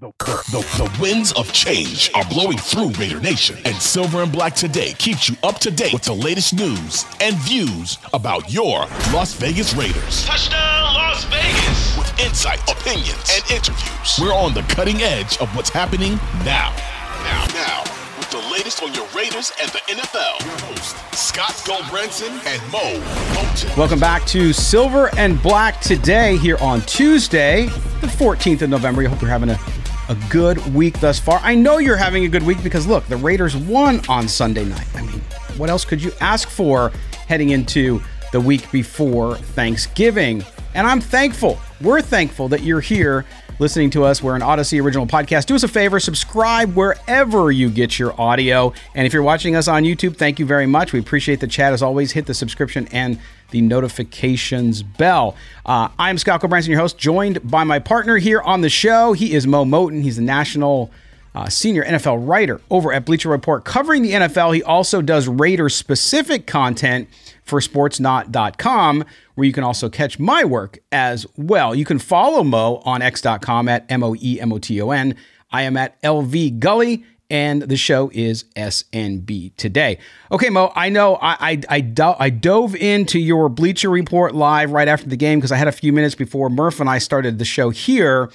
The, the, the, winds of change are blowing through Raider Nation, and Silver and Black Today keeps you up to date with the latest news and views about your Las Vegas Raiders. Touchdown, Las Vegas! With insight, opinions, and interviews. We're on the cutting edge of what's happening now. Now, now, with the latest on your Raiders and the NFL. Your host, Scott Gulbransen and Moe Moton. Welcome back to Silver and Black Today here on Tuesday, the 14th of November. I hope you're having a a good week thus far. I know you're having a good week because look, the Raiders won on Sunday night. I mean, what else could you ask for heading into the week before Thanksgiving? And I'm thankful. We're thankful that you're here listening to us. We're an Audacy original podcast. Do us a favor, subscribe wherever you get your audio. And if you're watching us on YouTube, thank you very much. We appreciate the chat as always. Hit the subscription and the notifications bell. Uh, I'm Scott Gulbransen, your host, joined by my partner here on the show. He is Moe Moton. He's the national uh, senior NFL writer over at Bleacher Report covering the NFL. He also does Raiders specific content for sportsnot.com, where you can also catch my work as well. You can follow Mo on x.com at M O E M O T O N. I am at LV Gully and the show is SNB today. Okay, Mo, I know I I, I, do, I dove into your Bleacher Report live right after the game because I had a few minutes before Murph and I started the show here,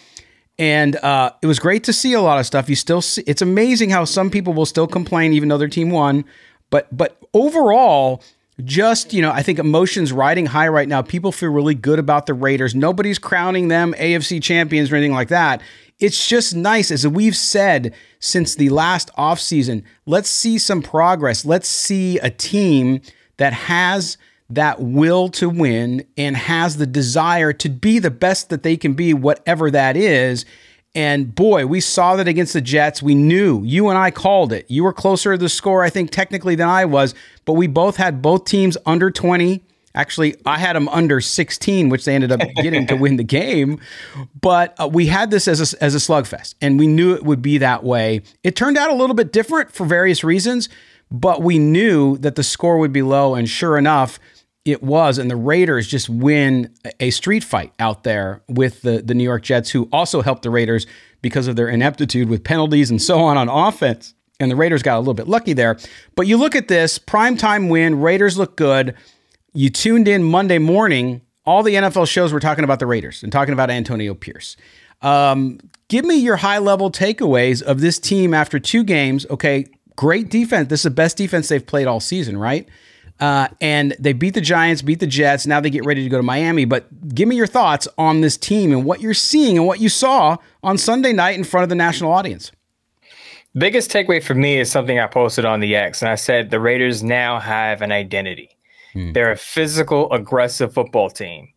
and uh, it was great to see a lot of stuff. You still see, it's amazing how some people will still complain even though their team won, but but overall. Just, you know, I think emotions riding high right now. People feel really good about the Raiders. Nobody's crowning them AFC champions or anything like that it's just nice, as we've said since the last offseason, let's see some progress. Let's see a team that has that will to win and has the desire to be the best that they can be, whatever that is. And boy, we saw that against the Jets. We knew you and I called it. You were closer to the score, I think, technically than I was, but we both had both teams under 20 Actually, I had them under 16, which they ended up getting to win the game. But uh, we had this as a, as a slugfest, and we knew it would be that way. It turned out a little bit different for various reasons, but we knew that the score would be low. And sure enough, it was. And the Raiders just win a street fight out there with the, the New York Jets, who also helped the Raiders because of their ineptitude with penalties and so on on offense. And the Raiders got a little bit lucky there. But you look at this primetime win, Raiders look good you tuned in Monday morning, all the NFL shows were talking about the Raiders and talking about Antonio Pierce. Um, give me your high level takeaways of this team after two games. Okay, great defense. This is the best defense they've played all season, right? Uh, and they beat the Giants, beat the Jets. Now they get ready to go to Miami. But give me your thoughts on this team and what you're seeing and what you saw on Sunday night in front of the national audience. Biggest takeaway for me is something I posted on the X, and I said the Raiders now have an identity. Hmm. They're a physical, aggressive football team.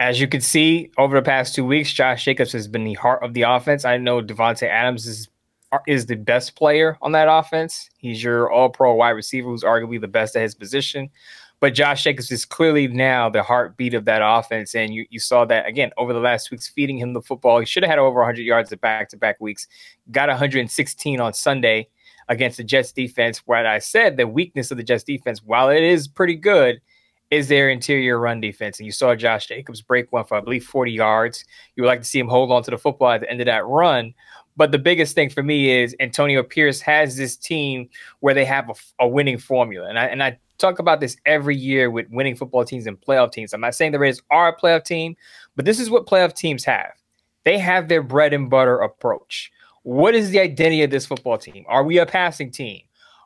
As you can see over the past two weeks, Josh Jacobs has been the heart of the offense. I know Davante Adams is is the best player on that offense. He's your all-pro wide receiver who's arguably the best at his position. But Josh Jacobs is clearly now the heartbeat of that offense. And you, you saw that again over the last weeks, feeding him the football. He should have had over 100 yards at back to back weeks, got 116 on Sunday against the Jets defense, What I said the weakness of the Jets defense, while it is pretty good, is their interior run defense. And you saw Josh Jacobs break one for, I believe, 40 yards. You would like to see him hold on to the football at the end of that run. But the biggest thing for me is Antonio Pierce has this team where they have a, a winning formula. And I, and I talk about this every year with winning football teams and playoff teams. I'm not saying the Raiders are a playoff team, but this is what playoff teams have. They have their bread and butter approach. What is the identity of this football team? Are we a passing team?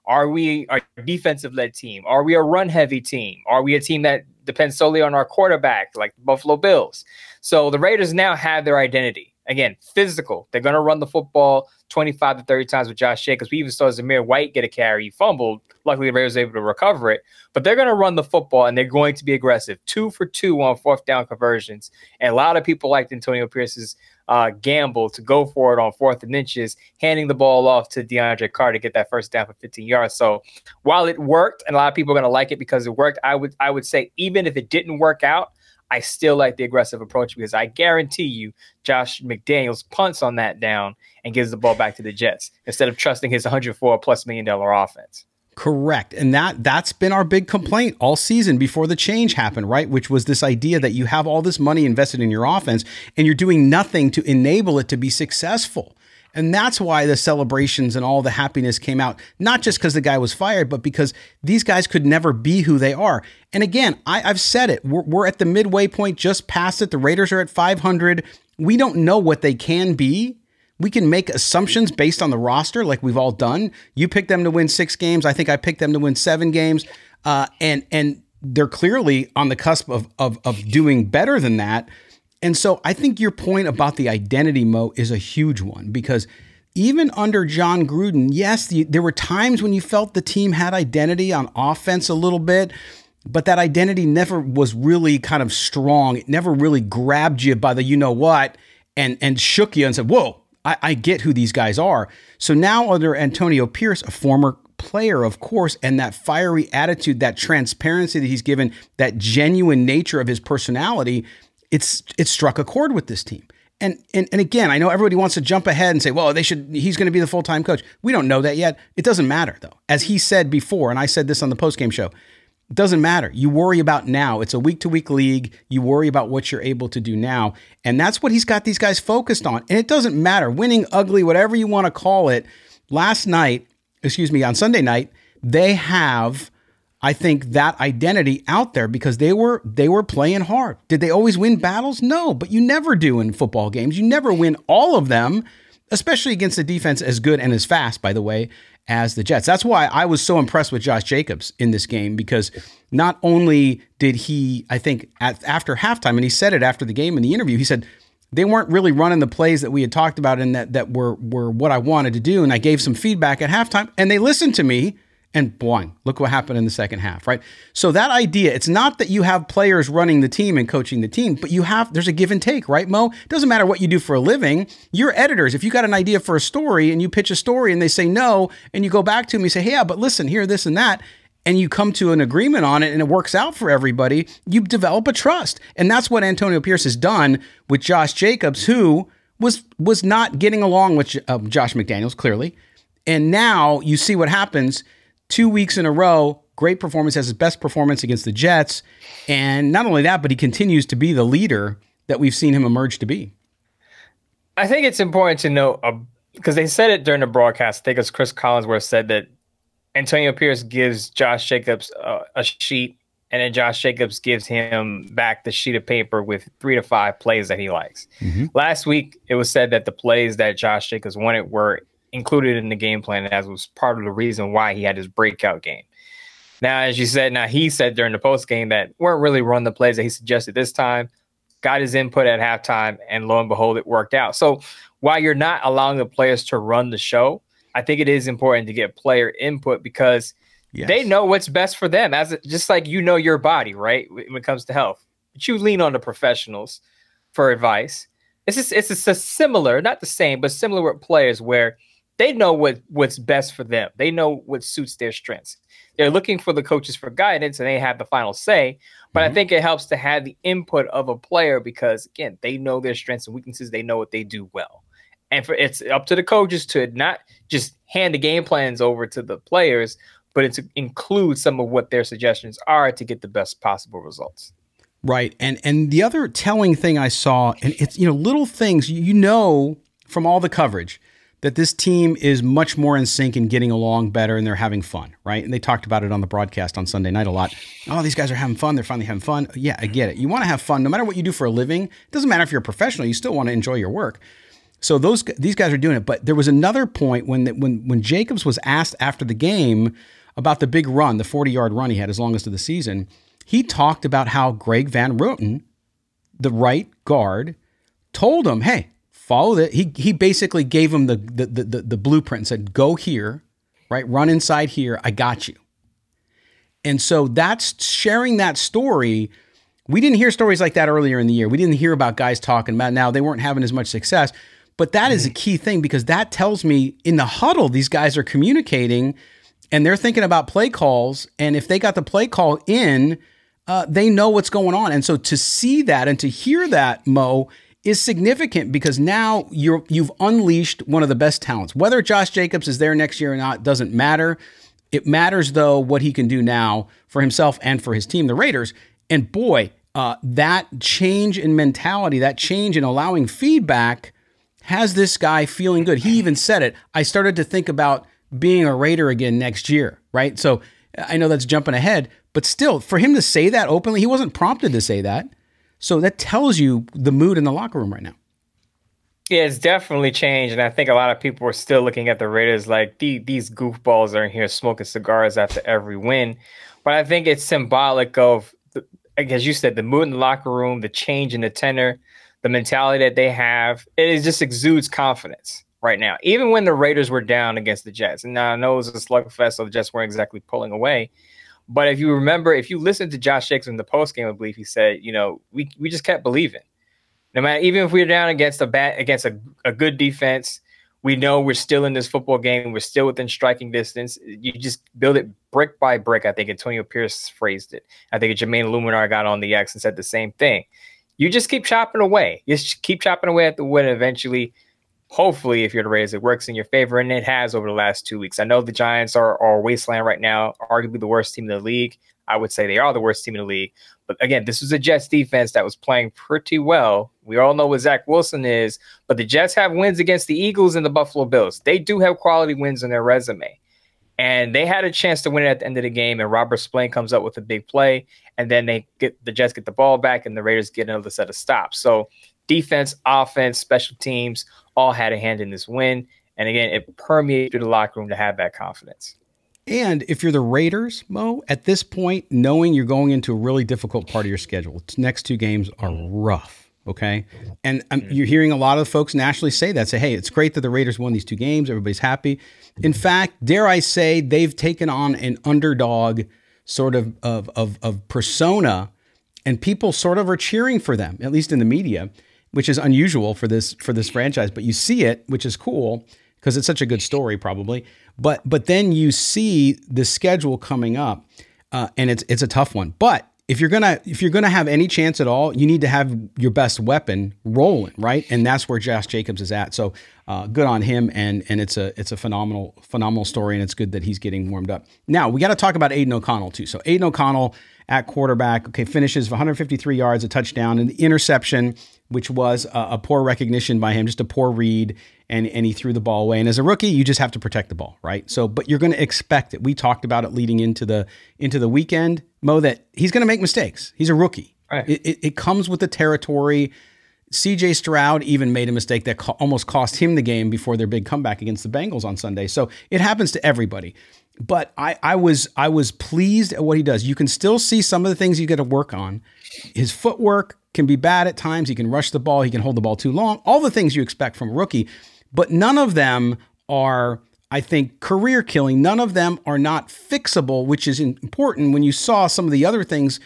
Are we a defensive led team? Are we a run heavy team? Are we a team that depends solely on our quarterback, like the Buffalo Bills? So the Raiders now have their identity. Again, physical. They're going to run the football 25 to 30 times with Josh Jacobs. We even saw Zamir White get a carry. He fumbled. Luckily, the Raiders were able to recover it. But they're going to run the football and they're going to be aggressive. Two for two on fourth down conversions. And a lot of people liked Antonio Pierce's uh, gamble to go for it on fourth and inches, handing the ball off to DeAndre Carter to get that first down for 15 yards. So while it worked, and a lot of people are going to like it because it worked, I would I would say even if it didn't work out, I still like the aggressive approach because I guarantee you Josh McDaniels punts on that down and gives the ball back to the Jets instead of trusting his 104 plus million dollar offense. Correct. And that that's been our big complaint all season before the change happened, right? Which was this idea that you have all this money invested in your offense and you're doing nothing to enable it to be successful. And that's why the celebrations and all the happiness came out, not just because the guy was fired, but because these guys could never be who they are. And again, I, have said it. We're, we're at the midway point, just past it. The Raiders are at 500. We don't know what they can be. We can make assumptions based on the roster, like we've all done. You picked them to win six games. I think I picked them to win seven games. Uh, and and they're clearly on the cusp of, of, of doing better than that. And so I think your point about the identity mo is a huge one because even under Jon Gruden, yes, the, there were times when you felt the team had identity on offense a little bit, but that identity never was really kind of strong. It never really grabbed you by the you know what and and shook you and said, "Whoa, I, I get who these guys are." So now under Antonio Pierce, a former player, of course, and that fiery attitude, that transparency that he's given, that genuine nature of his personality it's it struck a chord with this team. And, and and again, I know everybody wants to jump ahead and say, well, they should he's going to be the full-time coach. We don't know that yet. It doesn't matter though. As he said before, and I said this on the post-game show, doesn't matter. You worry about now. It's a week-to-week league. You worry about what you're able to do now. And that's what he's got these guys focused on. And it doesn't matter. Winning, ugly, whatever you want to call it. Last night, excuse me, on Sunday night, they have I think that identity out there because they were they were playing hard. Did they always win battles? No, but you never do in football games. You never win all of them, especially against a defense as good and as fast, by the way, as the Jets. That's why I was so impressed with Josh Jacobs in this game because not only did he, I think, at, after halftime, and he said it after the game in the interview, he said they weren't really running the plays that we had talked about and that that were were what I wanted to do, and I gave some feedback at halftime, and they listened to me and boing, look what happened in the second half, right? So that idea, it's not that you have players running the team and coaching the team, but you have there's a give and take, right, Mo? It doesn't matter what you do for a living. You're editors. If you got an idea for a story and you pitch a story and they say no, and you go back to them, you say, hey, yeah, but listen, here, this and that, and you come to an agreement on it and it works out for everybody, you develop a trust. And that's what Antonio Pierce has done with Josh Jacobs, who was was not getting along with uh, Josh McDaniels, clearly. And now you see what happens two weeks in a row. Great performance, has his best performance against the Jets. And not only that, but he continues to be the leader that we've seen him emerge to be. I think it's important to note uh, because they said it during the broadcast. I think it was Chris Collinsworth said that Antonio Pierce gives Josh Jacobs uh, a sheet, and then Josh Jacobs gives him back the sheet of paper with three to five plays that he likes. Mm-hmm. Last week, it was said that the plays that Josh Jacobs wanted were included in the game plan as was part of the reason why he had his breakout game. Now, as you said, now he said during the post game that weren't really run the plays that he suggested this time. Got his input at halftime, and lo and behold, it worked out. So while you're not allowing the players to run the show, I think it is important to get player input because yes. they know what's best for them. As just like you know your body, right? When it comes to health, but you lean on the professionals for advice. It's just, it's just a similar, not the same, but similar with players where they know what what's best for them. They know what suits their strengths. They're looking for the coaches for guidance and they have the final say. But mm-hmm. I think it helps to have the input of a player because again, they know their strengths and weaknesses. They know what they do well. And for it's up to the coaches to not just hand the game plans over to the players, but it includes some of what their suggestions are to get the best possible results. Right. And and the other telling thing I saw, and it's you know, little things you know from all the coverage that this team is much more in sync and getting along better and they're having fun, right? And they talked about it on the broadcast on Sunday night a lot. Oh, these guys are having fun. They're finally having fun. Yeah, I get it. You want to have fun no matter what you do for a living. It doesn't matter if you're a professional, you still want to enjoy your work. So those these guys are doing it. But there was another point when when when Jacobs was asked after the game about the big run, the 40-yard run he had as longest of the season, he talked about how Greg Van Roten, the right guard, told him, "Hey, follow that." He he basically gave him the the, the the blueprint and said, "Go here, right? Run inside here. I got you." And so that's sharing that story. We didn't hear stories like that earlier in the year. We didn't hear about guys talking about now they weren't having as much success. But that is a key thing because that tells me in the huddle, these guys are communicating and they're thinking about play calls. And if they got the play call in, uh, they know what's going on. And so to see that and to hear that, Mo, is significant because now you're you've unleashed one of the best talents. Whether Josh Jacobs is there next year or not doesn't matter. It matters though what he can do now for himself and for his team, the Raiders. And boy, uh, that change in mentality, that change in allowing feedback, has this guy feeling good. He even said it. I started to think about being a Raider again next year, right? So I know that's jumping ahead, but still, for him to say that openly, he wasn't prompted to say that. So that tells you the mood in the locker room right now. Yeah, it's definitely changed, and I think a lot of people are still looking at the Raiders like these goofballs are in here smoking cigars after every win. But I think it's symbolic of, as you said, the mood in the locker room, the change in the tenor, the mentality that they have. It just exudes confidence right now. Even when the Raiders were down against the Jets, and now I know it was a slugfest, so the Jets weren't exactly pulling away. But if you remember, if you listen to Josh Jacobs in the post game, I believe he said, you know, we we just kept believing. No matter even if we are down against a bat against a, a good defense, we know we're still in this football game. We're still within striking distance. You just build it brick by brick. I think Antonio Pierce phrased it. I think Jermaine Eluemunor got on the X and said the same thing. You just keep chopping away. You just keep chopping away at the. And eventually, hopefully, if you're the Raiders, it works in your favor, and it has over the last two weeks. I know the Giants are, are wasteland right now, arguably the worst team in the league. I would say they are the worst team in the league. But again, this was a Jets defense that was playing pretty well. We all know what Zach Wilson is, but the Jets have wins against the Eagles and the Buffalo Bills. They do have quality wins on their resume. And they had a chance to win it at the end of the game, and Robert Spillane comes up with a big play, and then they get the Jets get the ball back, and the Raiders get another set of stops. So defense, offense, special teams all had a hand in this win. And again, it permeated through the locker room to have that confidence. And if you're the Raiders, Mo, at this point, knowing you're going into a really difficult part of your schedule, next two games are rough. Okay. And um, you're hearing a lot of folks nationally say that say, hey, it's great that the Raiders won these two games. Everybody's happy. In fact, dare I say, they've taken on an underdog sort of, of, of, of persona, and people sort of are cheering for them, at least in the media which is unusual for this for this franchise. But you see it, which is cool because it's such a good story, probably. But but then you see the schedule coming up, uh, and it's it's a tough one. But if you're gonna if you're gonna have any chance at all, you need to have your best weapon rolling, right? And that's where Josh Jacobs is at. So uh, good on him, and and it's a it's a phenomenal phenomenal story, and it's good that he's getting warmed up. Now we got to talk about Aidan O'Connell too. So Aidan O'Connell at quarterback, okay, finishes 153 yards, a touchdown, and the interception which was a, a, poor recognition by him, just a poor read, and and he threw the ball away. And as a rookie, you just have to protect the ball, right? So, but you're going to expect it. We talked about it leading into the into the weekend, Mo, that he's going to make mistakes. He's a rookie. Right. It, it, it, comes with the territory. CJ Stroud even made a mistake that co- almost cost him the game before their big comeback against the Bengals on Sunday. So it happens to everybody. But I, I was I was pleased at what he does. You can still see some of the things you got to work on. His footwork, can be bad at times. He can rush the ball. He can hold the ball too long. All the things you expect from a rookie, but none of them are, I think, career killing. None of them are not fixable, which is important when you saw some of the other things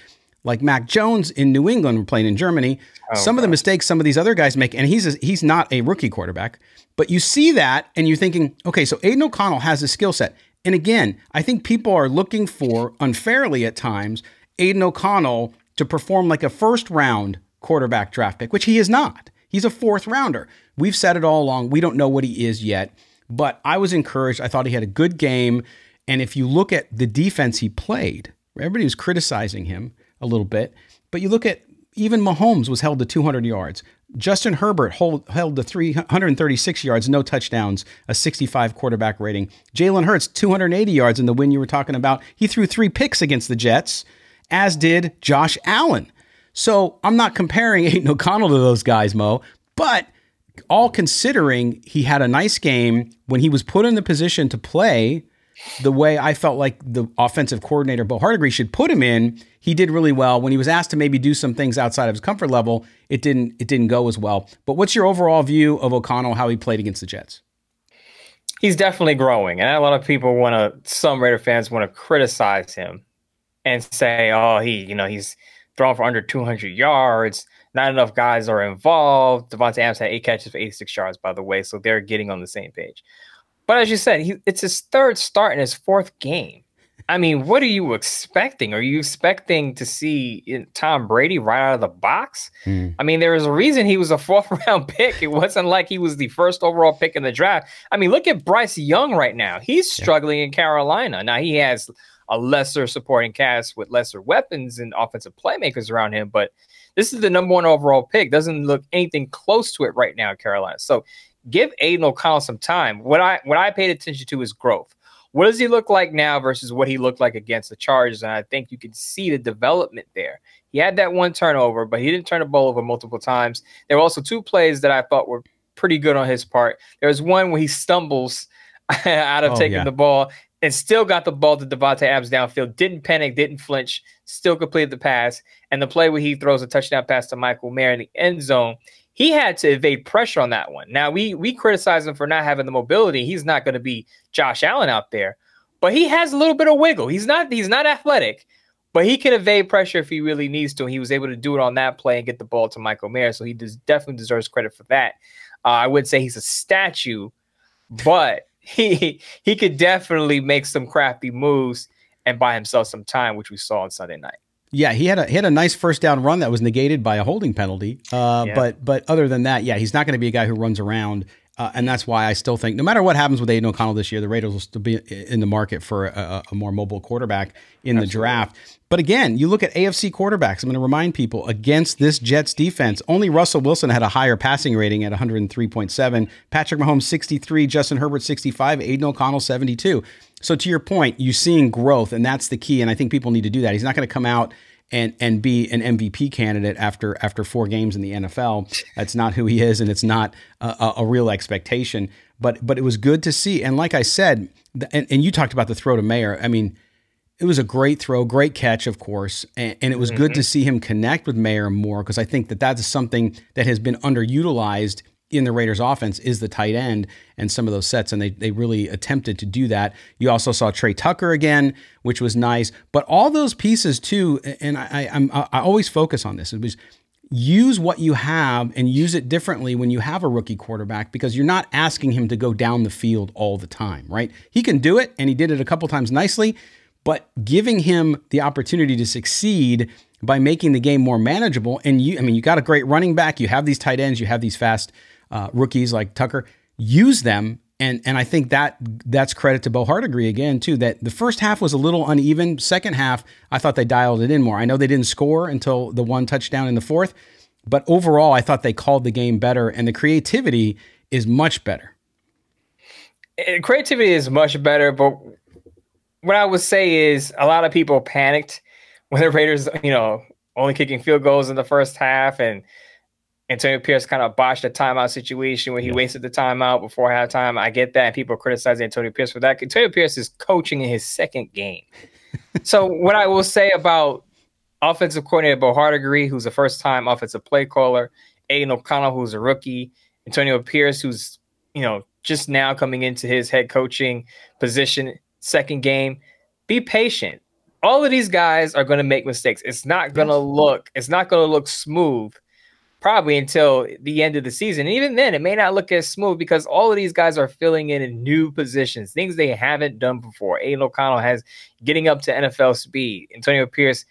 like Mac Jones in New England playing in Germany. Oh, some God. of the mistakes some of these other guys make, and he's a, he's not a rookie quarterback, but you see that and you're thinking, okay, so Aidan O'Connell has a skill set. And again, I think people are looking for unfairly at times Aidan O'Connell to perform like a first round quarterback draft pick, which he is not. He's a fourth rounder. We've said it all along. We don't know what he is yet, but I was encouraged. I thought he had a good game. And if you look at the defense he played, everybody was criticizing him a little bit, but you look at even Mahomes was held to 200 yards. Justin Herbert hold, held to 336 yards, no touchdowns, a 65 quarterback rating. Jalen Hurts, 280 yards in the win you were talking about. He threw three picks against the Jets, as did Josh Allen. So I'm not comparing Aidan O'Connell to those guys, Mo, but all considering he had a nice game when he was put in the position to play the way I felt like the offensive coordinator, Bo Hardegree, should put him in, he did really well. When he was asked to maybe do some things outside of his comfort level, it didn't it didn't go as well. But what's your overall view of O'Connell, how he played against the Jets? He's definitely growing, and a lot of people want to. Some Raider fans want to criticize him and say, "Oh, he, you know, he's thrown for under 200 yards. Not enough guys are involved." Davante Adams had eight catches for 86 yards, by the way, so they're getting on the same page. But as you said, he, it's his third start in his fourth game. I mean, what are you expecting? Are you expecting to see Tom Brady right out of the box? Mm. I mean, there is a reason he was a fourth round pick. It wasn't like he was the first overall pick in the draft. I mean, look at Bryce Young right now. He's struggling yeah. in Carolina. Now, he has a lesser supporting cast with lesser weapons and offensive playmakers around him, but this is the number one overall pick. Doesn't look anything close to it right now Carolina. So give Aidan O'Connell some time. What I what I paid attention to is growth. What does he look like now versus what he looked like against the Chargers? And I think you can see the development there. He had that one turnover, but he didn't turn the ball over multiple times. There were also two plays that I thought were pretty good on his part. There was one where he stumbles out of oh, taking yeah. the ball and still got the ball to Davante Adams downfield. Didn't panic, didn't flinch, still completed the pass. And the play where he throws a touchdown pass to Michael Mayer in the end zone he had to evade pressure on that one. Now we we criticize him for not having the mobility. He's not going to be Josh Allen out there, but he has a little bit of wiggle. He's not he's not athletic, but he can evade pressure if he really needs to. He was able to do it on that play and get the ball to Michael Mayer, so he does, definitely deserves credit for that. Uh, I would say he's a statue, but he he could definitely make some crafty moves and buy himself some time, which we saw on Sunday night. Yeah, he had a he had a nice first down run that was negated by a holding penalty. Uh, yeah. But but other than that, yeah, he's not going to be a guy who runs around. Uh, and that's why I still think no matter what happens with Aidan O'Connell this year, the Raiders will still be in the market for a, a more mobile quarterback in Absolutely. the draft. But again, you look at AFC quarterbacks. I'm going to remind people against this Jets defense, only Russell Wilson had a higher passing rating at 103.7. Patrick Mahomes 63, Justin Herbert 65, Aidan O'Connell 72. So to your point, you're seeing growth, and that's the key. And I think people need to do that. He's not going to come out and and be an MVP candidate after after four games in the NFL. That's not who he is, and it's not a, a real expectation. But but it was good to see. And like I said, and, and you talked about the throw to Mayer. I mean, it was a great throw, great catch, of course, and, and it was mm-hmm. good to see him connect with Mayer more because I think that that's something that has been underutilized in the Raiders offense is the tight end and some of those sets, and they they really attempted to do that. You also saw Tre Tucker again, which was nice, but all those pieces too. And I I'm, I always focus on this. It was use what you have and use it differently when you have a rookie quarterback because you're not asking him to go down the field all the time, right? He can do it, and he did it a couple times nicely, but giving him the opportunity to succeed by making the game more manageable. And you, I mean, you got a great running back, you have these tight ends, you have these fast uh, rookies like Tucker, use them. And and I think that that's credit to Bo Hardegree again too. That the first half was a little uneven. Second half, I thought they dialed it in more. I know they didn't score until the one touchdown in the fourth, but overall, I thought they called the game better, and the creativity is much better. Eh, creativity is much better, but what I would say is a lot of people panicked when the Raiders, you know, only kicking field goals in the first half and Antonio Pierce kind of botched the timeout situation where he yeah. wasted the timeout before halftime. I get that. And people criticize Antonio Pierce for that. Antonio Pierce is coaching in his second game. so, what I will say about offensive coordinator Bo Hardegree, who's a first time offensive play caller, Aidan O'Connell, who's a rookie, Antonio Pierce, who's, you know, just now coming into his head coaching position, second game. Be patient. All of these guys are going to make mistakes. It's not going to look, it's not going to look smooth probably until the end of the season. And even then, it may not look as smooth because all of these guys are filling in in new positions, things they haven't done before. Aidan O'Connell has getting up to NFL speed. Antonio Pierce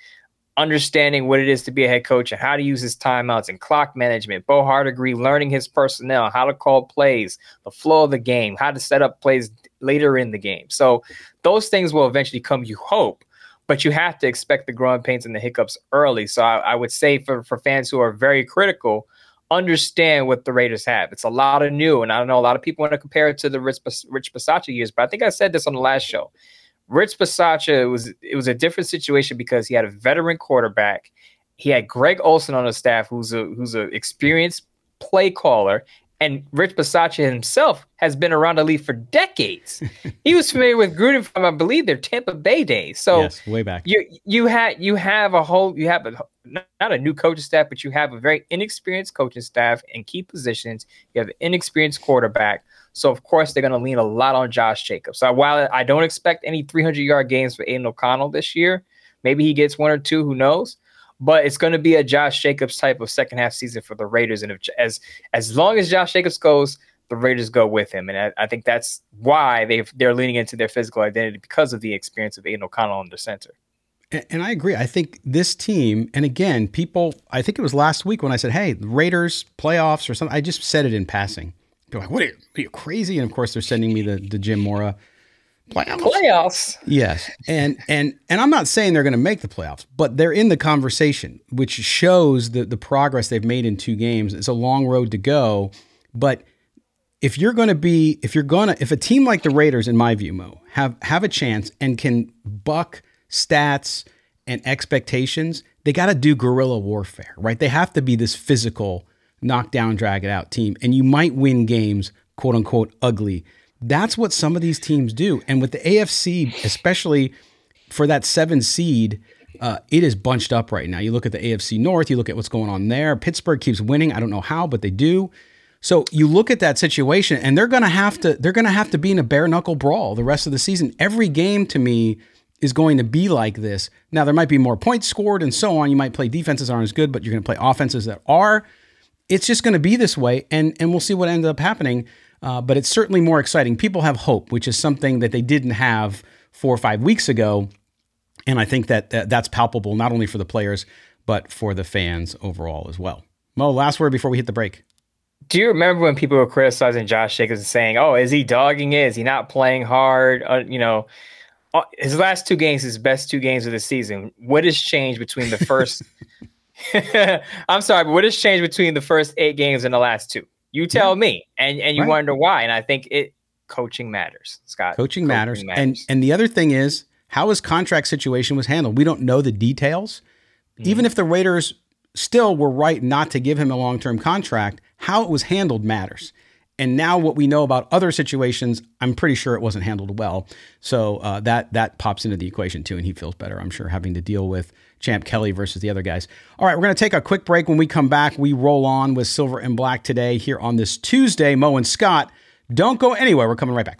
understanding what it is to be a head coach and how to use his timeouts and clock management. Bo Hardegree learning his personnel, how to call plays, the flow of the game, how to set up plays later in the game. So those things will eventually come, you hope, but you have to expect the growing pains and the hiccups early. So I, I would say for, for fans who are very critical, understand what the Raiders have. It's a lot of new, and I don't know a lot of people want to compare it to the Rich, Rich Bisaccia years, but I think I said this on the last show. Rich Bisaccia was it was a different situation because he had a veteran quarterback. He had Greg Olson on his staff, who's a who's an experienced play caller, and Rich Bisaccia himself has been around the league for decades. he was familiar with Gruden from, I believe, their Tampa Bay days. So yes, way back. You you had you have a whole you have a not a new coaching staff, but you have a very inexperienced coaching staff in key positions. You have an inexperienced quarterback. So of course they're going to lean a lot on Josh Jacobs. So while I don't expect any 300 yard games for Aidan O'Connell this year, maybe he gets one or two. Who knows? But it's going to be a Josh Jacobs type of second half season for the Raiders, and if, as as long as Josh Jacobs goes, the Raiders go with him, and I, I think that's why they they're leaning into their physical identity because of the experience of Aidan O'Connell the center. And I agree. I think this team, and again, people, I think it was last week when I said, hey, Raiders playoffs or something, I just said it in passing. People like, what are you, are you crazy? And of course, they're sending me the, the Jim Mora playoffs. Playoffs. Yes. And, and, and I'm not saying they're going to make the playoffs, but they're in the conversation, which shows the, the progress they've made in two games. It's a long road to go. But if you're going to be, if you're going to, if a team like the Raiders, in my view, Mo, have, have a chance and can buck stats and expectations, they got to do guerrilla warfare, right? They have to be this physical, knock down, drag it out team. And you might win games, quote unquote, ugly. That's what some of these teams do. And with the AFC, especially for that seven seed, uh, it is bunched up right now. You look at the AFC North, you look at what's going on there. Pittsburgh keeps winning. I don't know how, but they do. So you look at that situation, and they're gonna have to they're gonna have to be in a bare knuckle brawl the rest of the season. Every game to me is going to be like this. Now, there might be more points scored and so on. You might play defenses aren't as good, but you're going to play offenses that are. It's just going to be this way, and, and we'll see what ends up happening. Uh, but it's certainly more exciting. People have hope, which is something that they didn't have four or five weeks ago. And I think that, that that's palpable not only for the players, but for the fans overall as well. Mo, last word before we hit the break. Do you remember when people were criticizing Josh Jacobs and saying, "Oh, is he dogging it? Is he not playing hard?" Uh, you know, uh, his last two games, his best two games of the season. What has changed between the first? I'm sorry, but what has changed between the first eight games and the last two? You tell yeah. me, and and you right. wonder why. And I think it coaching matters, Scott. Coaching, coaching matters. matters. and and the other thing is how his contract situation was handled. We don't know the details. Mm-hmm. Even if the Raiders still were right not to give him a long term contract, how it was handled matters. And now what we know about other situations, I'm pretty sure it wasn't handled well. So uh, that that pops into the equation too, and he feels better, I'm sure, having to deal with Champ Kelly versus the other guys. All right, we're going to take a quick break. When we come back, we roll on with Silver and Black today here on this Tuesday. Mo and Scott, don't go anywhere. We're coming right back.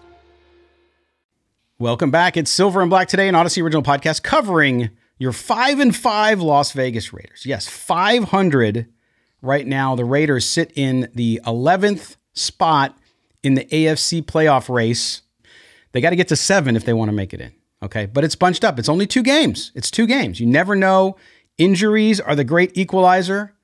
Welcome back. It's Silver and Black today, an Audacy original podcast covering Your five and five Las Vegas Raiders. Yes, 500 right now. The Raiders sit in the 11th spot in the AFC playoff race. They got to get to seven if they want to make it in. Okay. But it's bunched up. It's only two games. It's two games. You never know. Injuries are the great equalizer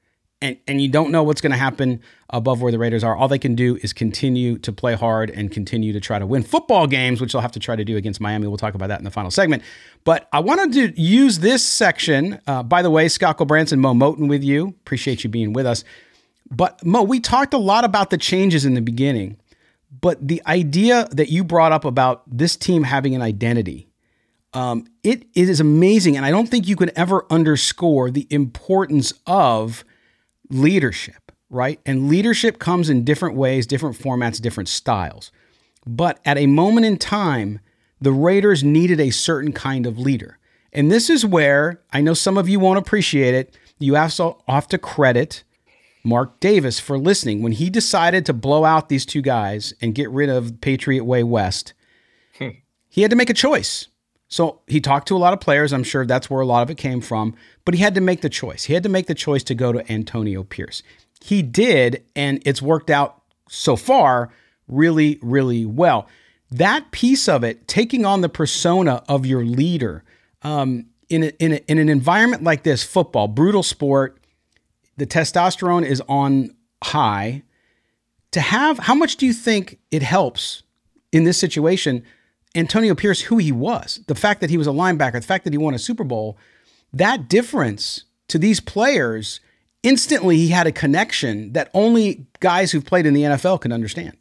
and and you don't know what's going to happen above where the Raiders are. All they can do is continue to play hard and continue to try to win football games, which they'll have to try to do against Miami. We'll talk about that in the final segment. But I wanted to use this section. Uh, by the way, Scott Gulbransen, Moe Moton, with you. Appreciate you being with us. But Mo, we talked a lot about the changes in the beginning, but the idea that you brought up about this team having an identity. Um, it, it is amazing. And I don't think you can ever underscore the importance of leadership, right? And leadership comes in different ways, different formats, different styles. But at a moment in time, the Raiders needed a certain kind of leader. And this is where I know some of you won't appreciate it. You also have to credit Mark Davis for listening. When he decided to blow out these two guys and get rid of Patriot Way West, hmm. he had to make a choice. So he talked to a lot of players. I'm sure that's where a lot of it came from. But he had to make the choice. He had to make the choice to go to Antonio Pierce. He did, and it's worked out so far really, really well. That piece of it, taking on the persona of your leader um, in, a, in, a, in an environment like this, football, brutal sport, the testosterone is on high. To have, how much do you think it helps in this situation? Antonio Pierce, who he was, the fact that he was a linebacker, the fact that he won a Super Bowl, that difference to these players, instantly he had a connection that only guys who've played in the NFL can understand.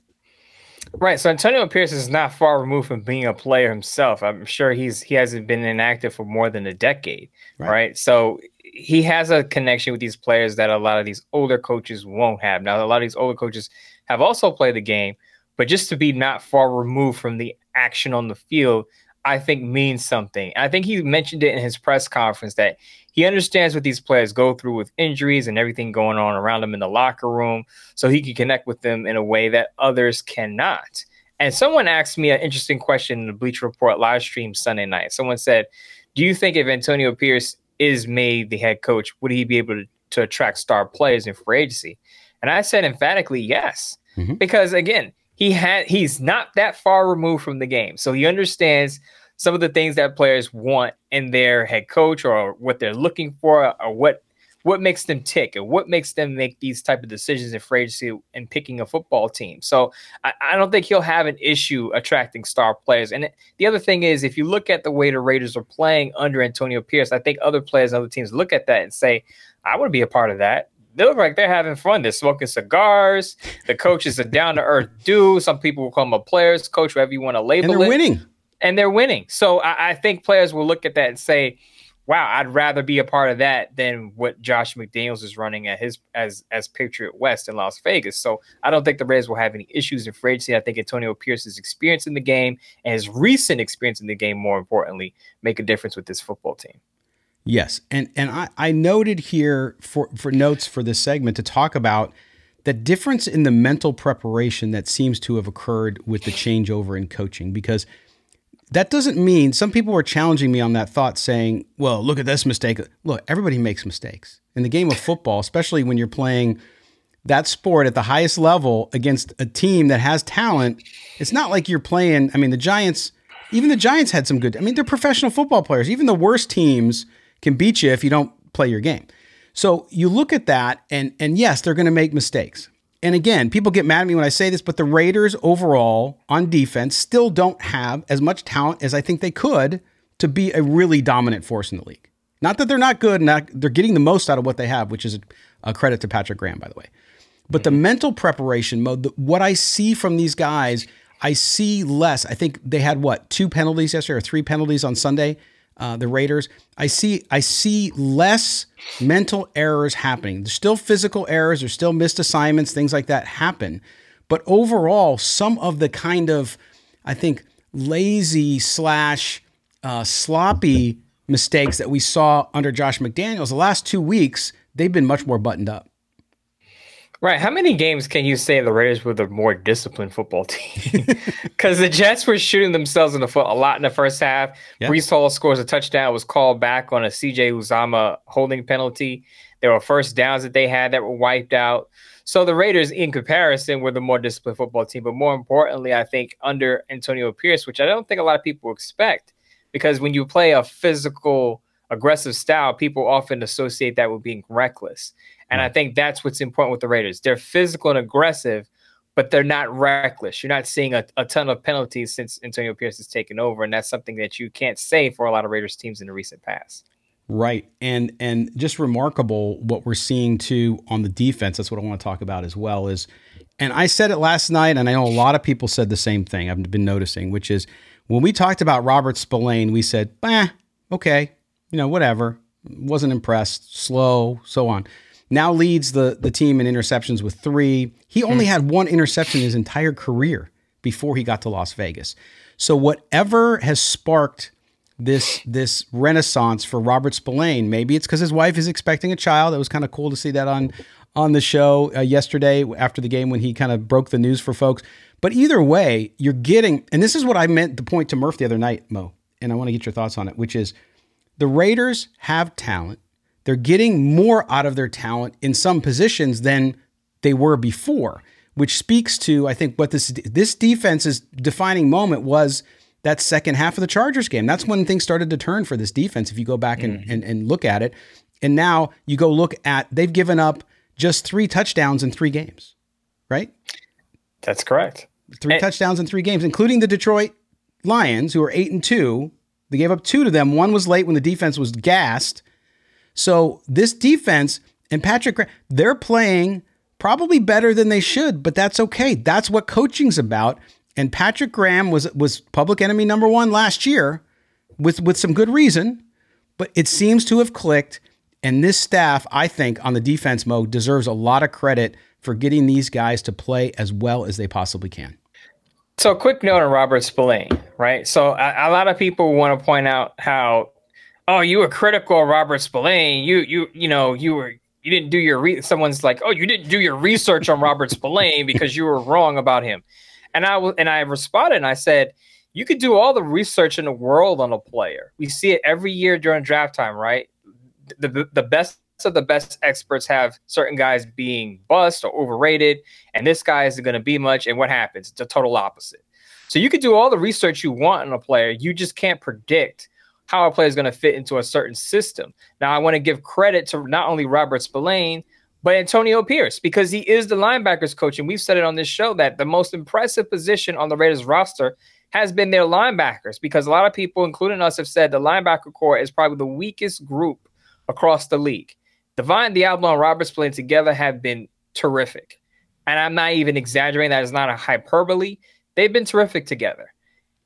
Right. So Antonio Pierce is not far removed from being a player himself. I'm sure he's he hasn't been inactive for more than a decade. Right. right? So he has a connection with these players that a lot of these older coaches won't have. Now, a lot of these older coaches have also played the game, but just to be not far removed from the action on the field, I think means something. I think he mentioned it in his press conference that he understands what these players go through with injuries and everything going on around them in the locker room, so he can connect with them in a way that others cannot. And someone asked me an interesting question in the Bleacher Report live stream Sunday night. Someone said, "Do you think if Antonio Pierce is made the head coach, would he be able to, to attract star players in free agency?" And I said emphatically yes, mm-hmm. because again, he had he's not that far removed from the game. So he understands some of the things that players want in their head coach or what they're looking for or what what makes them tick and what makes them make these type of decisions in free agency and picking a football team. So I, I, don't think he'll have an issue attracting star players. And the other thing is, if you look at the way the Raiders are playing under Antonio Pierce, I think other players, and other teams look at that and say, I want to be a part of that they look like they're having fun. They're smoking cigars. The coach is a down to earth dude. Some people will call him a players coach, whatever you want to label and they're it. winning. And they're winning. So I, I, think players will look at that and say, "Wow, I'd rather be a part of that than what Josh McDaniels is running at his as as Patriot West in Las Vegas." So I don't think the Reds will have any issues in free agency. I think Antonio Pierce's experience in the game and his recent experience in the game, more importantly, make a difference with this football team. Yes, and and I, I noted here for for notes for this segment to talk about the difference in the mental preparation that seems to have occurred with the changeover in coaching because that doesn't mean some people were challenging me on that thought saying well look at this mistake. Look everybody makes mistakes. In the game of football especially when you're playing that sport at the highest level against a team that has talent it's not like you're playing i mean the giants even the giants had some good i mean they're professional football players. Even the worst teams can beat you if you don't play your game. So you look at that, and and yes, they're going to make mistakes. And again, people get mad at me when I say this, but the Raiders overall on defense still don't have as much talent as I think they could to be a really dominant force in the league. Not that they're not good, not, they're getting the most out of what they have, which is a, credit to Patrick Graham, by the way. But the mental preparation mode, the, what I see from these guys, I see less. I think they had what two penalties yesterday or three penalties on Sunday uh, the Raiders, I see I see less mental errors happening. There's still physical errors, there's still missed assignments, things like that happen. But overall, some of the kind of I think lazy slash uh, sloppy mistakes that we saw under Josh McDaniels the last two weeks, they've been much more buttoned up. Right. How many games can you say the Raiders were the more disciplined football team? Because the Jets were shooting themselves in the foot a lot in the first half. Yep. Breece Hall scores a touchdown, was called back on a CJ Uzomah holding penalty. There were first downs that they had that were wiped out. So the Raiders, in comparison, were the more disciplined football team. But more importantly, I think under Antonio Pierce, which I don't think a lot of people expect, because when you play a physical, aggressive style, people often associate that with being reckless. And I think that's what's important with the Raiders. They're physical and aggressive, but they're not reckless. You're not seeing a, a ton of penalties since Antonio Pierce has taken over. And that's something that you can't say for a lot of Raiders teams in the recent past. Right. And and just remarkable what we're seeing too on the defense. That's what I want to talk about as well is and I said it last night and I know a lot of people said the same thing. I've been noticing, which is when we talked about Robert Spillane, we said, "Eh, okay, you know, whatever. Wasn't impressed, slow, so on." Now leads the the team in interceptions with 3. He only hmm. had one interception his entire career before he got to Las Vegas. So whatever has sparked this this renaissance for Robert Spillane. Maybe it's because his wife is expecting a child. It was kind of cool to see that on on the show uh, yesterday after the game when he kind of broke the news for folks. But either way, you're getting, and this is what I meant the point to Murph the other night, Mo, and I want to get your thoughts on it, which is the Raiders have talent. They're getting more out of their talent in some positions than they were before, which speaks to I think what this this defense's defining moment was that second half of the Chargers game. That's when things started to turn for this defense. If you go back and, mm-hmm. and, and look at it, and now you go look at they've given up just three touchdowns in three games, right? That's correct. Three and- touchdowns in three games, including the Detroit Lions, who are eight and two. They gave up two to them. One was late when the defense was gassed. So this defense and Patrick, they're playing probably better than they should, but that's okay. That's what coaching's about. And Patrick Graham was was public enemy number one last year, with with some good reason, but it seems to have clicked. And this staff, I think, on the defense mode, deserves a lot of credit for getting these guys to play as well as they possibly can. So, a quick note on Robert Spillane, right? So, a, a lot of people want to point out how, oh, you were critical of Robert Spillane. You, you, you know, you were you didn't do your re- someone's like, oh, you didn't do your research on Robert Spillane because you were wrong about him. And I and I responded and I said, you could do all the research in the world on a player. We see it every year during draft time, right? The, the, the best of the best experts have certain guys being bust or overrated, and this guy isn't going to be much. And what happens? It's a total opposite. So you could do all the research you want on a player. You just can't predict how a player is going to fit into a certain system. Now, I want to give credit to not only Robert Spillane, but Antonio Pierce, because he is the linebackers coach. And we've said it on this show that the most impressive position on the Raiders roster has been their linebackers, because a lot of people, including us, have said the linebacker core is probably the weakest group across the league. Divine Deablo and Robert Spillane together have been terrific. And I'm not even exaggerating. That is not a hyperbole. They've been terrific together.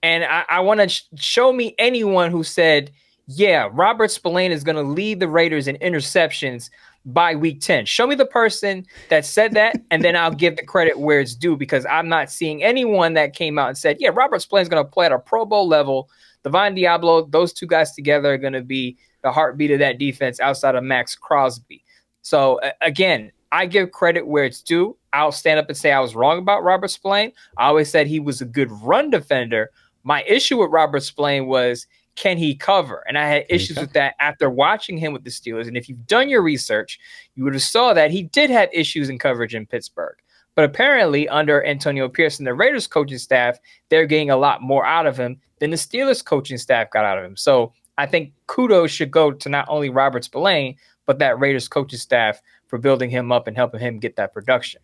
And I, I want to sh- show me anyone who said, yeah, Robert Spillane is going to lead the Raiders in interceptions by week 10. Show me the person that said that, and then I'll give the credit where it's due because I'm not seeing anyone that came out and said, yeah, Robert Spillane's going to play at a Pro Bowl level. Divine Deablo, those two guys together are going to be the heartbeat of that defense outside of Maxx Crosby. So, again, I give credit where it's due. I'll stand up and say I was wrong about Robert Spillane. I always said he was a good run defender. My issue with Robert Spillane was can he cover? And I had issues with that after watching him with the Steelers. And if you've done your research, you would have saw that he did have issues in coverage in Pittsburgh. But apparently, under Antonio Pierce and the Raiders coaching staff, they're getting a lot more out of him than the Steelers coaching staff got out of him. So I think kudos should go to not only Robert Spillane, but that Raiders coaching staff for building him up and helping him get that production.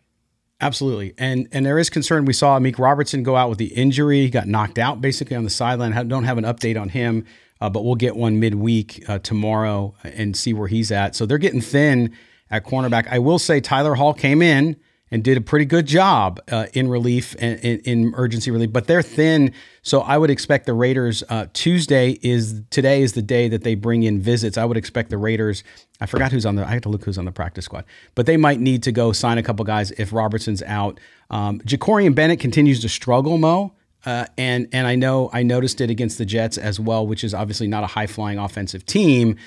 Absolutely, and and there is concern. We saw Meek Robertson go out with the injury; he got knocked out basically on the sideline. don't have an update on him, uh, but we'll get one midweek uh, tomorrow and see where he's at. So they're getting thin at cornerback. I will say Tyler Hall came in and did a pretty good job uh, in relief and in, in, emergency relief, but they're thin. So I would expect the Raiders uh, Tuesday is today is the day that they bring in visits. I would expect the Raiders. I forgot who's on the. I have to look who's on the practice squad, but they might need to go sign a couple guys if Robertson's out. Um, Jakorian Bennett continues to struggle, Mo. Uh, and and I know I noticed it against the Jets as well, which is obviously not a high flying offensive team.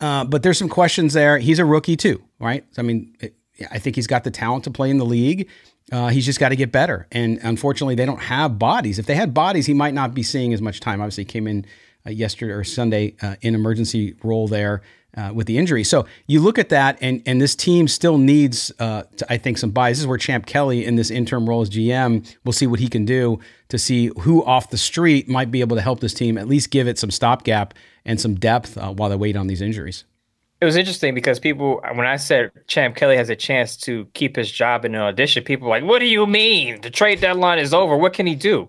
Uh, but there's some questions there. He's a rookie too, right? I mean, I think he's got the talent to play in the league. Uh, he's just got to get better. And unfortunately, they don't have bodies. If they had bodies, he might not be seeing as much time. Obviously, he came in uh, yesterday or Sunday uh, in emergency role there uh, with the injury. So you look at that, and and this team still needs, uh, to, I think, some buys. This is where Champ Kelly in this interim role as GM, we'll see what he can do to see who off the street might be able to help this team, at least give it some stopgap and some depth uh, while they wait on these injuries it was interesting because people, when I said Champ Kelly has a chance to keep his job in an audition, people were like, "What do you mean? The trade deadline is over. What can he do?"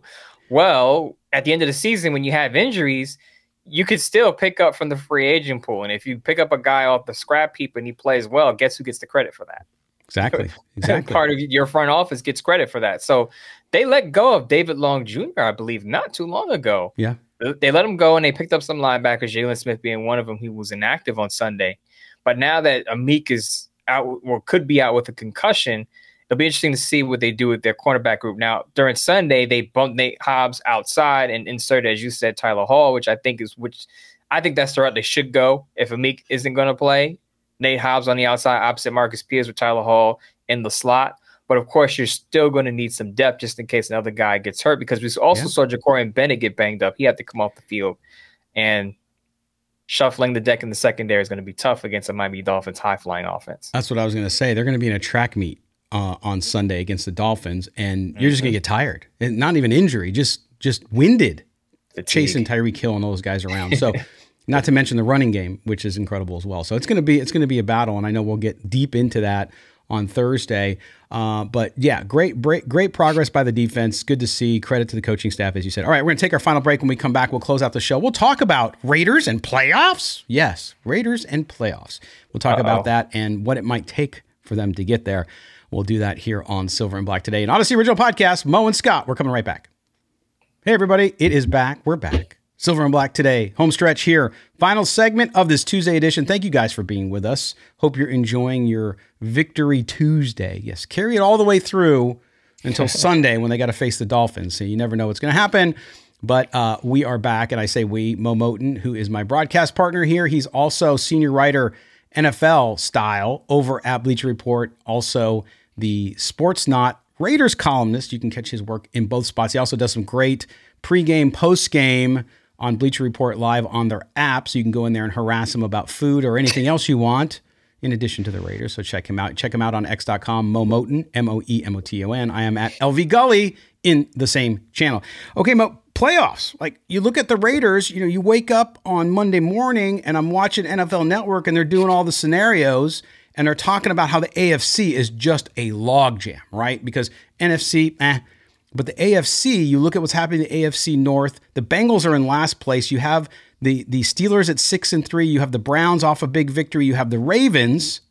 Well, at the end of the season, when you have injuries, you could still pick up from the free agent pool, and if you pick up a guy off the scrap heap and he plays well, guess who gets the credit for that? Exactly. Exactly. Part of your front office gets credit for that. So they let go of David Long Jr., I believe, not too long ago. Yeah. They let him go and they picked up some linebackers, Jaylon Smith being one of them, He was inactive on Sunday. But now that Amik is out or could be out with a concussion, it'll be interesting to see what they do with their cornerback group. Now, during Sunday, they bumped Nate Hobbs outside and inserted, as you said, Tyler Hall, which I think is which I think that's the route they should go if Amik isn't going to play. Nate Hobbs on the outside, opposite Marcus Peters with Tyler Hall in the slot. But of course, you're still going to need some depth just in case another guy gets hurt because we also yeah. saw Jakorian Bennett get banged up. He had to come off the field. And shuffling the deck in the secondary is going to be tough against a Miami Dolphins high flying offense. That's what I was going to say. They're going to be in a track meet uh, on Sunday against the Dolphins, and you're just going to get tired. And not even injury, just just winded, Fatigue. chasing Tyreek Hill and all those guys around. So. not to mention the running game, which is incredible as well. So it's going to be it's going to be a battle, and I know we'll get deep into that on Thursday. Uh, but yeah, great, great, great progress by the defense. Good to see. Credit to the coaching staff, as you said. All right, we're going to take our final break. When we come back, we'll close out the show. We'll talk about Raiders and playoffs. Yes, Raiders and playoffs. We'll talk Uh-oh. about that and what it might take for them to get there. We'll do that here on Silver and Black today. An Audacy Original Podcast, Mo and Scott. We're coming right back. Hey, everybody. It is back. We're back. Silver and Black today. Home stretch here. Final segment of this Tuesday edition. Thank you guys for being with us. Hope you're enjoying your Victory Tuesday. Yes, carry it all the way through until Sunday when they got to face the Dolphins. So you never know what's going to happen. But uh, we are back, and I say we. Mo Moton, who is my broadcast partner here, he's also senior writer NFL style over at Bleacher Report. Also the Sportsnaut Raiders columnist. You can catch his work in both spots. He also does some great pregame, postgame on Bleacher Report Live on their app. So you can go in there and harass him about food or anything else you want, in addition to the Raiders. So check him out. Check him out on x.com, Mo Moton, M O E M O T O N. I am at LV Gully in the same channel. Okay, Mo, playoffs. Like you look at the Raiders, you know, you wake up on Monday morning and I'm watching NFL Network and they're doing all the scenarios and they're talking about how the AFC is just a logjam, right? Because NFC, eh but the AFC, you look at what's happening in the AFC North. The Bengals are in last place. You have the the Steelers at six and three. You have the Browns off a big victory. You have the Ravens.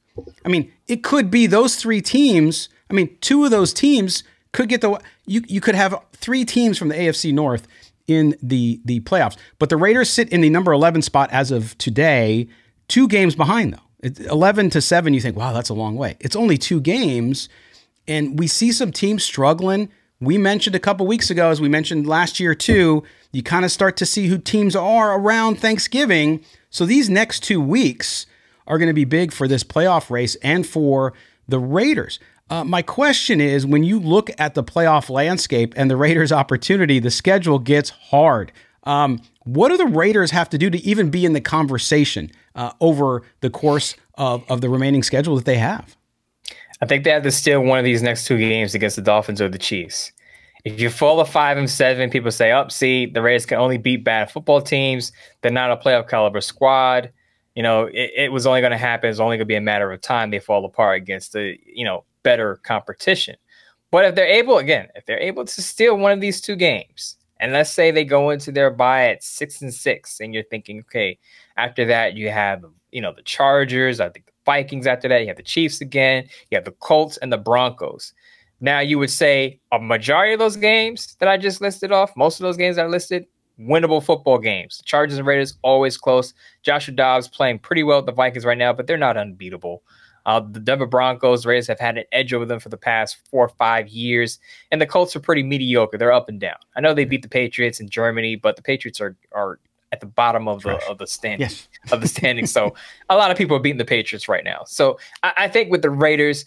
I mean, it could be those three teams. I mean, two of those teams could get the you you could have three teams from the AFC North in the the playoffs. But the Raiders sit in the number 11 spot as of today, two games behind though. It's 11 to 7 you think, "Wow, that's a long way." It's only two games and we see some teams struggling we mentioned a couple weeks ago, as we mentioned last year too, you kind of start to see who teams are around Thanksgiving. So these next two weeks are going to be big for this playoff race and for the Raiders. Uh, my question is when you look at the playoff landscape and the Raiders' opportunity, the schedule gets hard. Um, what do the Raiders have to do to even be in the conversation uh, over the course of, of the remaining schedule that they have? I think they have to steal one of these next two games against the Dolphins or the Chiefs. If you fall a five and seven, people say, "Up, oh, see, the Raiders can only beat bad football teams. They're not a playoff caliber squad." You know, it, it was only going to happen. It's only going to be a matter of time. They fall apart against the you know better competition. But if they're able, again, if they're able to steal one of these two games, and let's say they go into their bye at six and six, and you're thinking, okay, after that you have you know the Chargers. I think Vikings after that. You have the Chiefs again. You have the Colts and the Broncos. Now you would say a majority of those games that I just listed off, most of those games I listed, winnable football games. Chargers and Raiders always close. Joshua Dobbs playing pretty well with the Vikings right now, but they're not unbeatable. Uh, the Denver Broncos, Raiders have had an edge over them for the past four or five years, and the Colts are pretty mediocre. They're up and down. I know they beat the Patriots in Germany, but the Patriots are are at the bottom of the of the standing Yes. of the standing. so a lot of people are beating the Patriots right now. So I, I think with the Raiders,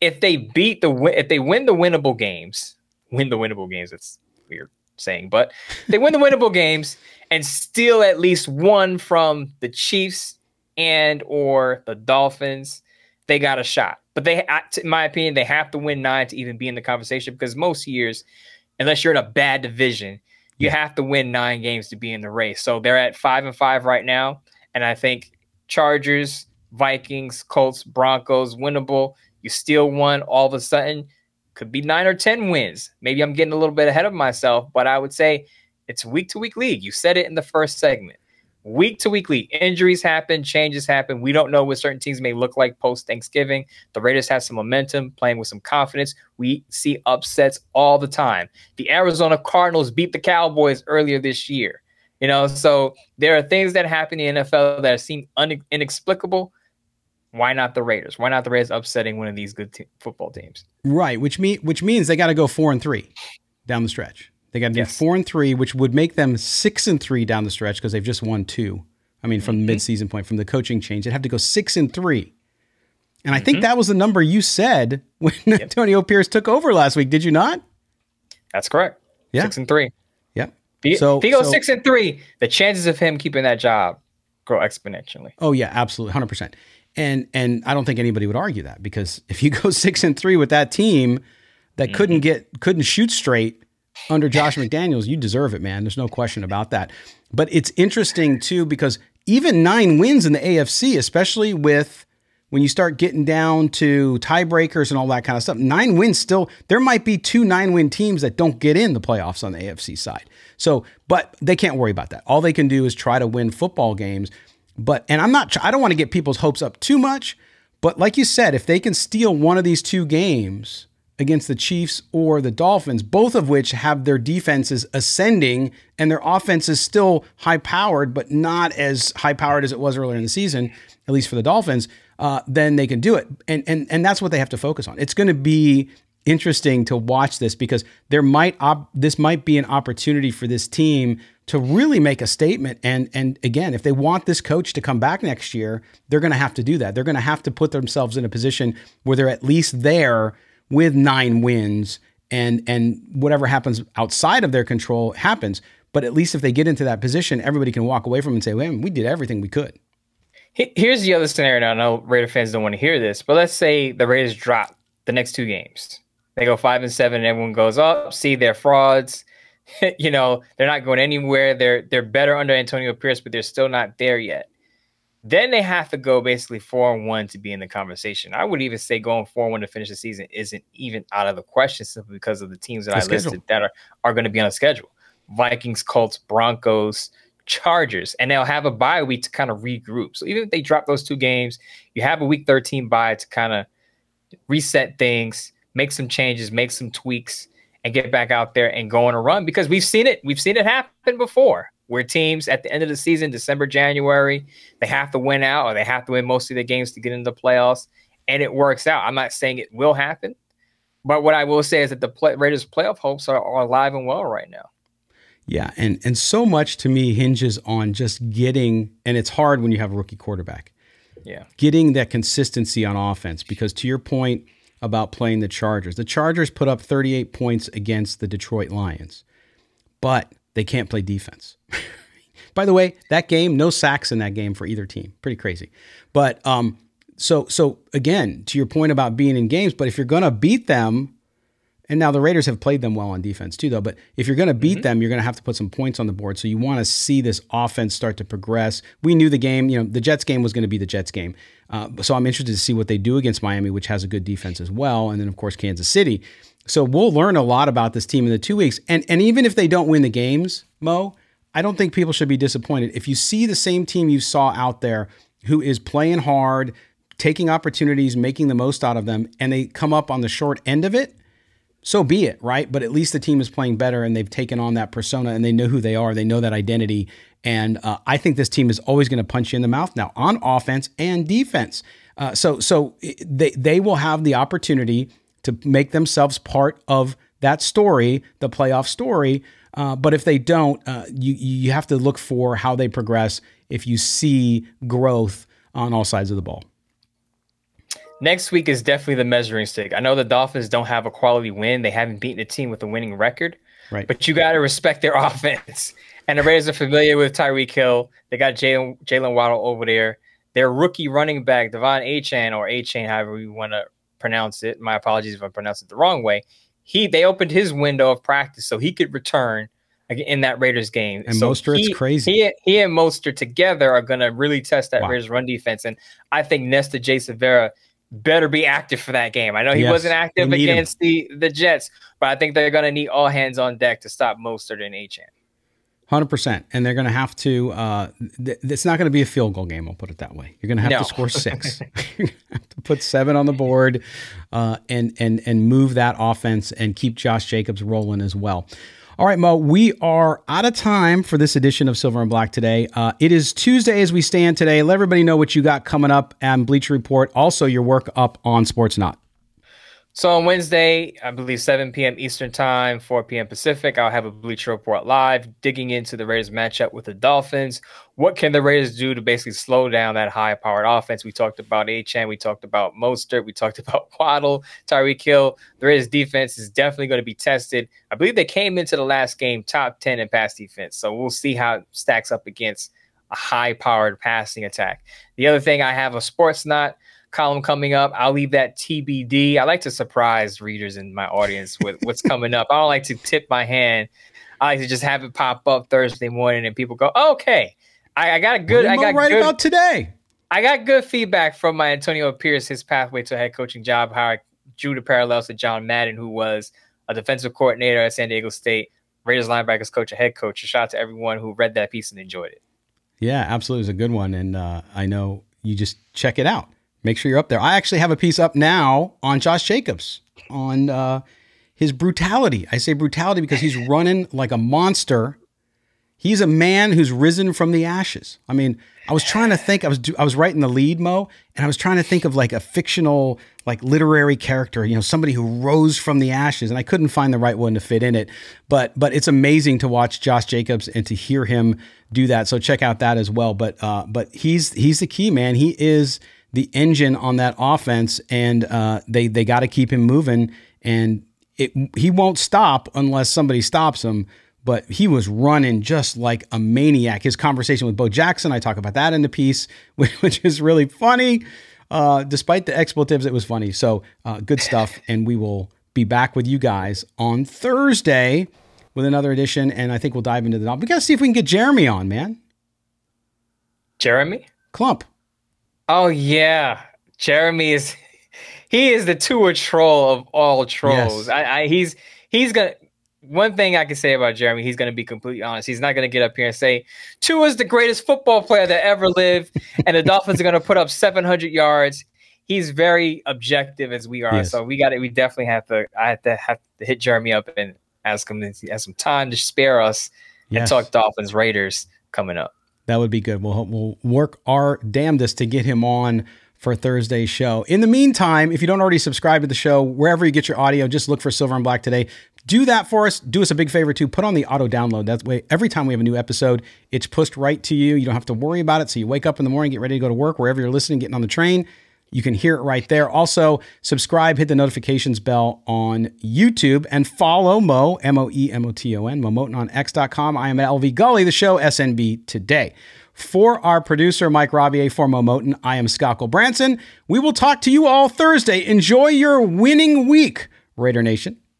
if they beat the if they win the winnable games, win the winnable games. It's weird saying, but they win the winnable games and steal at least one from the Chiefs and or the Dolphins, they got a shot. But they, in my opinion, they have to win nine to even be in the conversation because most years, unless you're in a bad division, you have to win nine games to be in the race. So they're at five and five right now, and I think Chargers, Vikings, Colts, Broncos, winnable. You steal one, all of a sudden, could be nine or ten wins. Maybe I'm getting a little bit ahead of myself, but I would say it's week to week league. You said it in the first segment. Week to weekly. Injuries happen, changes happen. We don't know what certain teams may look like post Thanksgiving. The Raiders have some momentum, playing with some confidence. We see upsets all the time. The Arizona Cardinals beat the Cowboys earlier this year. You know, so there are things that happen in the NFL that seem un- inexplicable. Why not the Raiders? Why not the Raiders upsetting one of these good te- football teams? Right, which mean which means they got to go four and three down the stretch. They got to do four and three, which would make them six and three down the stretch because they've just won two. I mean, from Mm-hmm. the midseason point, from the coaching change, they'd have to go six and three. And I think Mm-hmm. that was the number you said when Antonio Pierce took over last week. Did you not? That's correct. Yeah. Six and three. Yep. If he, So- if he goes so- six and three, the chances of him keeping that job grow exponentially. Oh yeah, absolutely, hundred percent. And and I don't think anybody would argue that because if you go six and three with that team that couldn't get couldn't shoot straight under Josh McDaniels, you deserve it, man. There's no question about that. But it's interesting too because even nine wins in the AFC, especially with when you start getting down to tiebreakers and all that kind of stuff, nine wins still, there might be two nine win teams that don't get in the playoffs on the AFC side. So, but they can't worry about that. All they can do is try to win football games. But, and I'm not, I don't want to get people's hopes up too much. But like you said, if they can steal one of these two games against the Chiefs or the Dolphins, both of which have their defenses ascending and their offense is still high powered, but not as high powered as it was earlier in the season, at least for the Dolphins, uh, then they can do it. And, and, and that's what they have to focus on. It's going to be interesting to watch this because there might op- this might be an opportunity for this team to really make a statement and and again if they want this coach to come back next year they're going to have to do that they're going to have to put themselves in a position where they're at least there with 9 wins and and whatever happens outside of their control happens but at least if they get into that position everybody can walk away from and say well we did everything we could Here's the other scenario. I know Raider fans don't want to hear this, but let's say the Raiders drop the next two games. They go five and seven, and everyone goes up. See, they're frauds. you know, they're not going anywhere. They're they're better under Antonio Pierce, but they're still not there yet. Then they have to go basically four and one to be in the conversation. I would even say going four and one to finish the season isn't even out of the question simply because of the teams that The I schedule. listed that are, are going to be on the schedule. Vikings, Colts, Broncos, Chargers, and they'll have a bye week to kind of regroup. So even if they drop those two games, you have a week 13 bye to kind of reset things, make some changes, make some tweaks, and get back out there and go on a run because we've seen it. We've seen it happen before where teams at the end of the season, December, January, they have to win out or they have to win most of the games to get into the playoffs, and it works out. I'm not saying it will happen, but what I will say is that the play, Raiders' playoff hopes are, are alive and well right now. Yeah, and and so much to me hinges on just getting and it's hard when you have a rookie quarterback. Yeah. Getting that consistency on offense because to your point about playing the Chargers. The Chargers put up 38 points against the Detroit Lions. But they can't play defense. By the way, that game, no sacks in that game for either team. Pretty crazy. But um so so again, to your point about being in games, but if you're going to beat them and now the Raiders have played them well on defense too, though. But if you're going to beat them, you're going to have to put some points on the board. So you want to see this offense start to progress. We knew the game, you know, the Jets game was going to be the Jets game. Uh, so I'm interested to see what they do against Miami, which has a good defense as well, and then of course Kansas City. So we'll learn a lot about this team in the two weeks. And and even if they don't win the games, Mo, I don't think people should be disappointed if you see the same team you saw out there who is playing hard, taking opportunities, making the most out of them, and they come up on the short end of it so be it, right? But at least the team is playing better and they've taken on that persona and they know who they are. They know that identity. And uh, I think this team is always going to punch you in the mouth now on offense and defense. Uh, so so they they will have the opportunity to make themselves part of that story, the playoff story. Uh, but if they don't, uh, you you have to look for how they progress. If you see growth on all sides of the ball. Next week is definitely the measuring stick. I know the Dolphins don't have a quality win; they haven't beaten a team with a winning record. Right. But you got to respect their offense. And the Raiders are familiar with Tyreek Hill. They got Jalen Jalen Waddle over there. Their rookie running back, De'Von Achane or Achane, however you want to pronounce it. My apologies if I pronounce it the wrong way. He they opened his window of practice so he could return in that Raiders game. And so Mostert's he, crazy. He, he and Mostert together are going to really test that Wow. Raiders run defense. And I think Nesta J. Silvera better be active for that game. I know he Yes, wasn't active him. against the, the Jets, but I think they're going to need all hands on deck to stop Mostert and Achane. Hundred percent, and they're going to have to. Uh, th- it's not going to be a field goal game. I'll put it that way. You're going to have No. to score six. You're have to put seven on the board, uh, and and and move that offense and keep Josh Jacobs rolling as well. All right, Mo, we are out of time for this edition of Silver and Black today. Uh, it is Tuesday as we stand today. Let everybody know what you got coming up and Bleacher Report. Also, your work up on Sportsnaut. So on Wednesday, I believe 7 p.m. Eastern Time, 4 p.m. Pacific, I'll have a Bleacher Report live digging into the Raiders matchup with the Dolphins. What can the Raiders do to basically slow down that high-powered offense? We talked about Achane, we talked about Mostert, we talked about Waddle, Tyreek Hill. The Raiders defense is definitely going to be tested. I believe they came into the last game top 10 in pass defense, so we'll see how it stacks up against a high-powered passing attack. The other thing, I have a Sportsnaut column coming up. I'll leave that TBD. I like to surprise readers in my audience with what's coming up. I don't like to tip my hand. I like to just have it pop up Thursday morning and people go, okay, I, I got a good, I got right good, about today. I got good feedback from my Antonio Pierce, his pathway to a head coaching job, how I drew the parallels to John Madden, who was a defensive coordinator at San Diego State, Raiders linebackers coach, a head coach. A shout out to everyone who read that piece and enjoyed it. Yeah, absolutely. It's a good one. And uh, I know you just check it out. Make sure you're up there. I actually have a piece up now on Josh Jacobs, on uh, his brutality. I say brutality because he's running like a monster. He's a man who's risen from the ashes. I mean, I was trying to think. I was I was writing the lead, Mo, and I was trying to think of like a fictional, like literary character. You know, somebody who rose from the ashes, and I couldn't find the right one to fit in it. But but it's amazing to watch Josh Jacobs and to hear him do that. So check out that as well. But uh, but he's he's the key man. He is the engine on that offense, and uh, they they got to keep him moving. And it he won't stop unless somebody stops him but he was running just like a maniac. His conversation with Bo Jackson, I talk about that in the piece, which is really funny. Uh, despite the expletives, it was funny. So uh, good stuff. And we will be back with you guys on Thursday with another edition. And I think we'll dive into the. We got to see if we can get Jeremy on, man. Jeremy? Clump. Oh yeah, Jeremy is he is the tour troll of all trolls. Yes. I, I he's he's gonna. One thing I can say about Jeremy, he's going to be completely honest. He's not going to get up here and say Tua's the greatest football player that ever lived, and the Dolphins are going to put up 700 yards. He's very objective as we are, Yes. so we got it. We definitely have to. I have to have to hit Jeremy up and ask him if he has some time to spare us Yes. and talk Dolphins Raiders coming up. That would be good. We'll we'll work our damnedest to get him on for Thursday's show. In the meantime, if you don't already subscribe to the show, wherever you get your audio, just look for Silver and Black today. Do that for us. Do us a big favor too. Put on the auto download. That way, every time we have a new episode, it's pushed right to you. You don't have to worry about it. So you wake up in the morning, get ready to go to work, wherever you're listening, getting on the train. You can hear it right there. Also, subscribe, hit the notifications bell on YouTube, and follow Mo, M O E M O T O N, Momoton on X.com. I am at LV Gully, the show SNB today. For our producer, Mike Rabier, for Mo Moton, I am Scott Branson. We will talk to you all Thursday. Enjoy your winning week, Raider Nation.